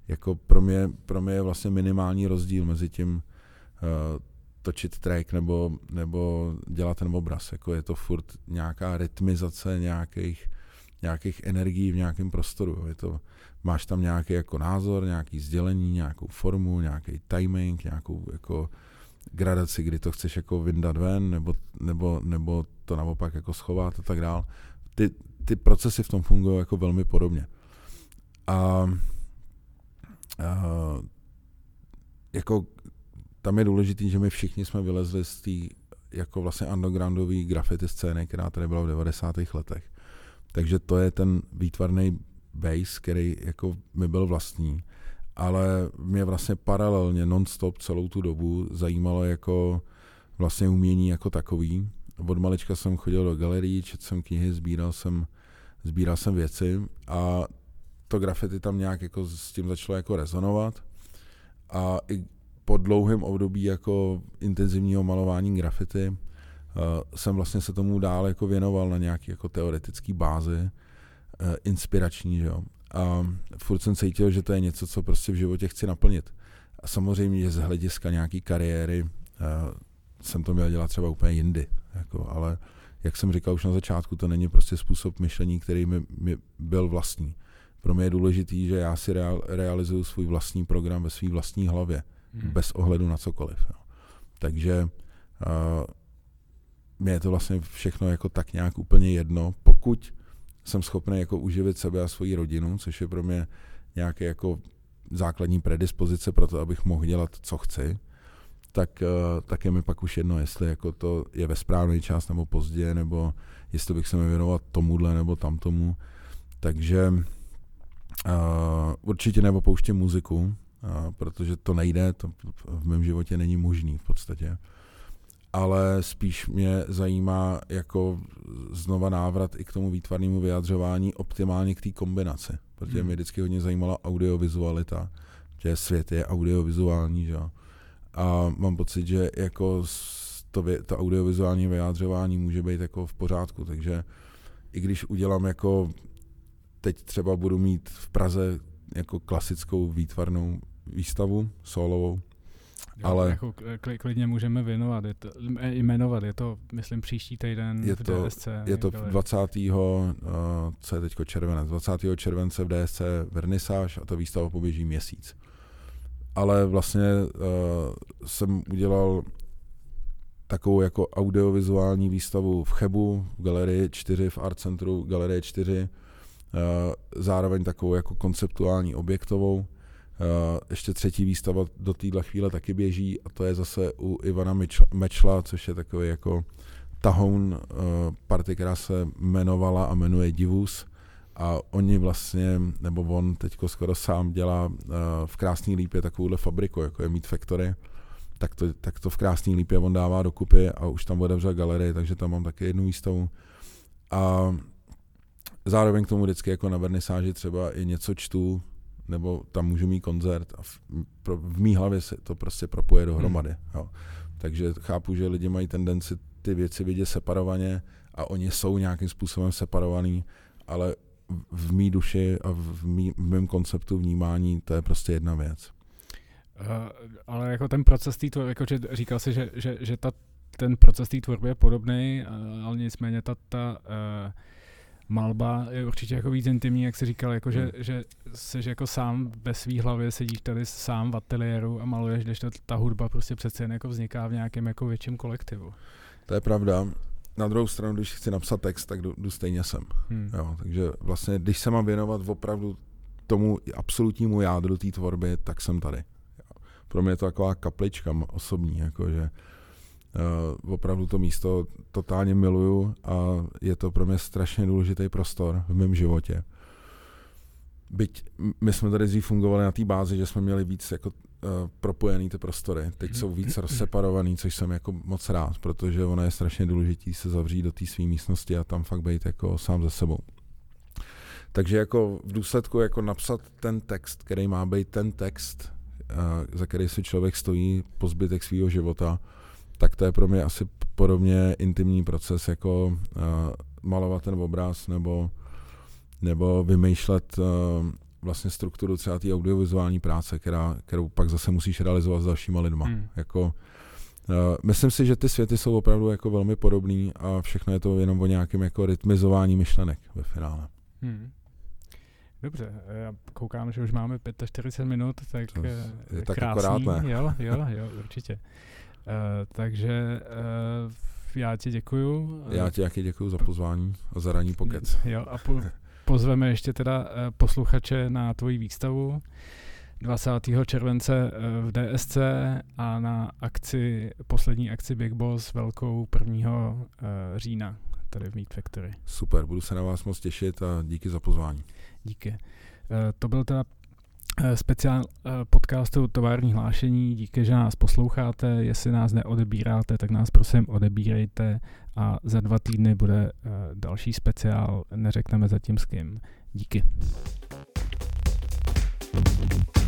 Speaker 3: jako pro mě, pro mě je vlastně minimální rozdíl mezi tím uh, točit track nebo, nebo dělat ten obraz. Jako je to furt nějaká rytmizace nějakých, nějakých energií v nějakém prostoru. Je to, máš tam nějaký jako názor, nějaký sdělení, nějakou formu, nějaký timing, nějakou jako gradaci, kdy to chceš jako vyndat ven, nebo, nebo, nebo to naopak jako schovat a tak dál. Ty, ty procesy v tom fungují jako velmi podobně. A, a jako tam je důležité, že my všichni jsme vylezli z té jako vlastně undergroundové graffiti scény, která tady byla v 90. letech. Takže to je ten výtvarný base, který jako mi byl vlastní. Ale mě vlastně paralelně non-stop celou tu dobu zajímalo jako vlastně umění jako takový. Od malička jsem chodil do galerii, četl jsem knihy, sbíral jsem, sbíral jsem věci a to graffiti tam nějak jako s tím začalo jako rezonovat. A i po dlouhém období jako intenzivního malování graffiti uh, jsem vlastně se tomu dál jako věnoval na nějaký jako teoretický bázi, uh, inspirační, že jo. A furt jsem cítil, že to je něco, co prostě v životě chci naplnit. A samozřejmě, že z hlediska nějaký kariéry uh, jsem to měl dělat třeba úplně jindy, jako, ale jak jsem říkal už na začátku, to není prostě způsob myšlení, který mi, mi byl vlastní. Pro mě je důležitý, že já si real, realizuju svůj vlastní program ve své vlastní hlavě hmm. bez ohledu na cokoliv. Jo. Takže uh, mě je to vlastně všechno jako tak nějak úplně jedno, pokud jsem schopný jako uživit sebe a svoji rodinu, což je pro mě nějaké jako základní predispozice pro to, abych mohl dělat, co chci, tak, uh, tak je mi pak už jedno, jestli jako to je ve správný čas nebo pozdě, nebo jestli bych se mi věnoval tomuhle nebo tamtomu. Takže uh, určitě neopouštím muziku, protože to nejde, to v mém životě není možný v podstatě. Ale spíš mě zajímá jako znova návrat i k tomu výtvarnému vyjadřování, optimálně k té kombinaci, protože hmm. mě vždycky hodně zajímala audiovizualita, že svět je audiovizuální, že A mám pocit, že jako to, to audiovizuální vyjádřování může být jako v pořádku, takže i když udělám jako teď třeba budu mít v Praze jako klasickou výtvarnou výstavu solovou.
Speaker 2: Jo, ale jako klidně můžeme věnovat, je to, jmenovat, je to, myslím, příští týden
Speaker 3: je
Speaker 2: v
Speaker 3: to,
Speaker 2: DSC.
Speaker 3: Je to 20. Uh, co je teď červenec, 20. července v DSC vernisáž a ta výstava poběží měsíc. Ale vlastně uh, jsem udělal takovou jako audiovizuální výstavu v Chebu, v Galerii 4, v Art Centru Galerie 4, uh, zároveň takovou jako konceptuální objektovou, ještě třetí výstava do téhle chvíle taky běží a to je zase u Ivana Mečla, což je takový jako tahoun uh, party, která se jmenovala a jmenuje Divus. A oni vlastně, nebo on teďko skoro sám dělá uh, v Krásný lípě takovouhle fabriku, jako je Meat Factory, tak to, tak to v Krásný lípě on dává dokupy a už tam otevřel galerii, takže tam mám taky jednu výstavu. A zároveň k tomu vždycky jako na vernisáži třeba i něco čtu, nebo tam můžu mít koncert a v, pro, v mý hlavě se to prostě propuje dohromady. Hmm. Jo. Takže chápu, že lidi mají tendenci ty věci vidět separovaně a oni jsou nějakým způsobem separovaný, ale v mý duši a v, mý, v mém konceptu vnímání to je prostě jedna věc.
Speaker 2: Uh, ale jako ten proces té tvorby, jako že říkal jsi, že, že, že ta, ten proces té tvorby je podobný, ale nicméně ta, ta uh, malba je určitě jako víc intimní, jak jsi říkal, jako že, hmm. že jsi jako sám ve své hlavě, sedíš tady sám v ateliéru a maluješ, když ta, ta hudba prostě přece jen jako vzniká v nějakém jako větším kolektivu.
Speaker 3: To je pravda. Na druhou stranu, když chci napsat text, tak jdu, jdu stejně sem. Hmm. Jo, takže vlastně, když se mám věnovat opravdu tomu absolutnímu jádru té tvorby, tak jsem tady. Pro mě je to taková kaplička osobní, jakože Uh, opravdu to místo totálně miluju a je to pro mě strašně důležitý prostor v mém životě. Byť my jsme tady dřív fungovali na té bázi, že jsme měli víc jako uh, propojený ty prostory. Teď jsou víc rozseparovaný, což jsem jako moc rád, protože ono je strašně důležité se zavřít do té své místnosti a tam fakt být jako sám ze sebou. Takže jako v důsledku jako napsat ten text, který má být ten text, uh, za který si člověk stojí po zbytek svého života, tak to je pro mě asi podobně intimní proces, jako uh, malovat ten obraz nebo, nebo vymýšlet uh, vlastně strukturu třeba té audiovizuální práce, která, kterou pak zase musíš realizovat s dalšíma lidma. Hmm. Jako, uh, myslím si, že ty světy jsou opravdu jako velmi podobný a všechno je to jenom o nějakém jako rytmizování myšlenek ve finále. Hmm.
Speaker 2: Dobře, já koukám, že už máme 45 minut, tak to
Speaker 3: je tak krásný. Akorát,
Speaker 2: ne? Jo, jo, jo, určitě. Uh, takže uh, já ti děkuju.
Speaker 3: Já ti taky děkuju za pozvání a za ranní pokec.
Speaker 2: Jo, a po, pozveme ještě teda uh, posluchače na tvoji výstavu 20. července v DSC a na akci, poslední akci Big Boss velkou 1. října tady v Meat Factory.
Speaker 3: Super, budu se na vás moc těšit a díky za pozvání.
Speaker 2: Díky. To byl teda Eh, Eh, speciál eh, podcastu Tovární hlášení. Díky, že nás posloucháte. Jestli nás neodebíráte, tak nás prosím odebírejte a za dva týdny bude eh, další speciál. Neřekneme zatím s kým. Díky. thank you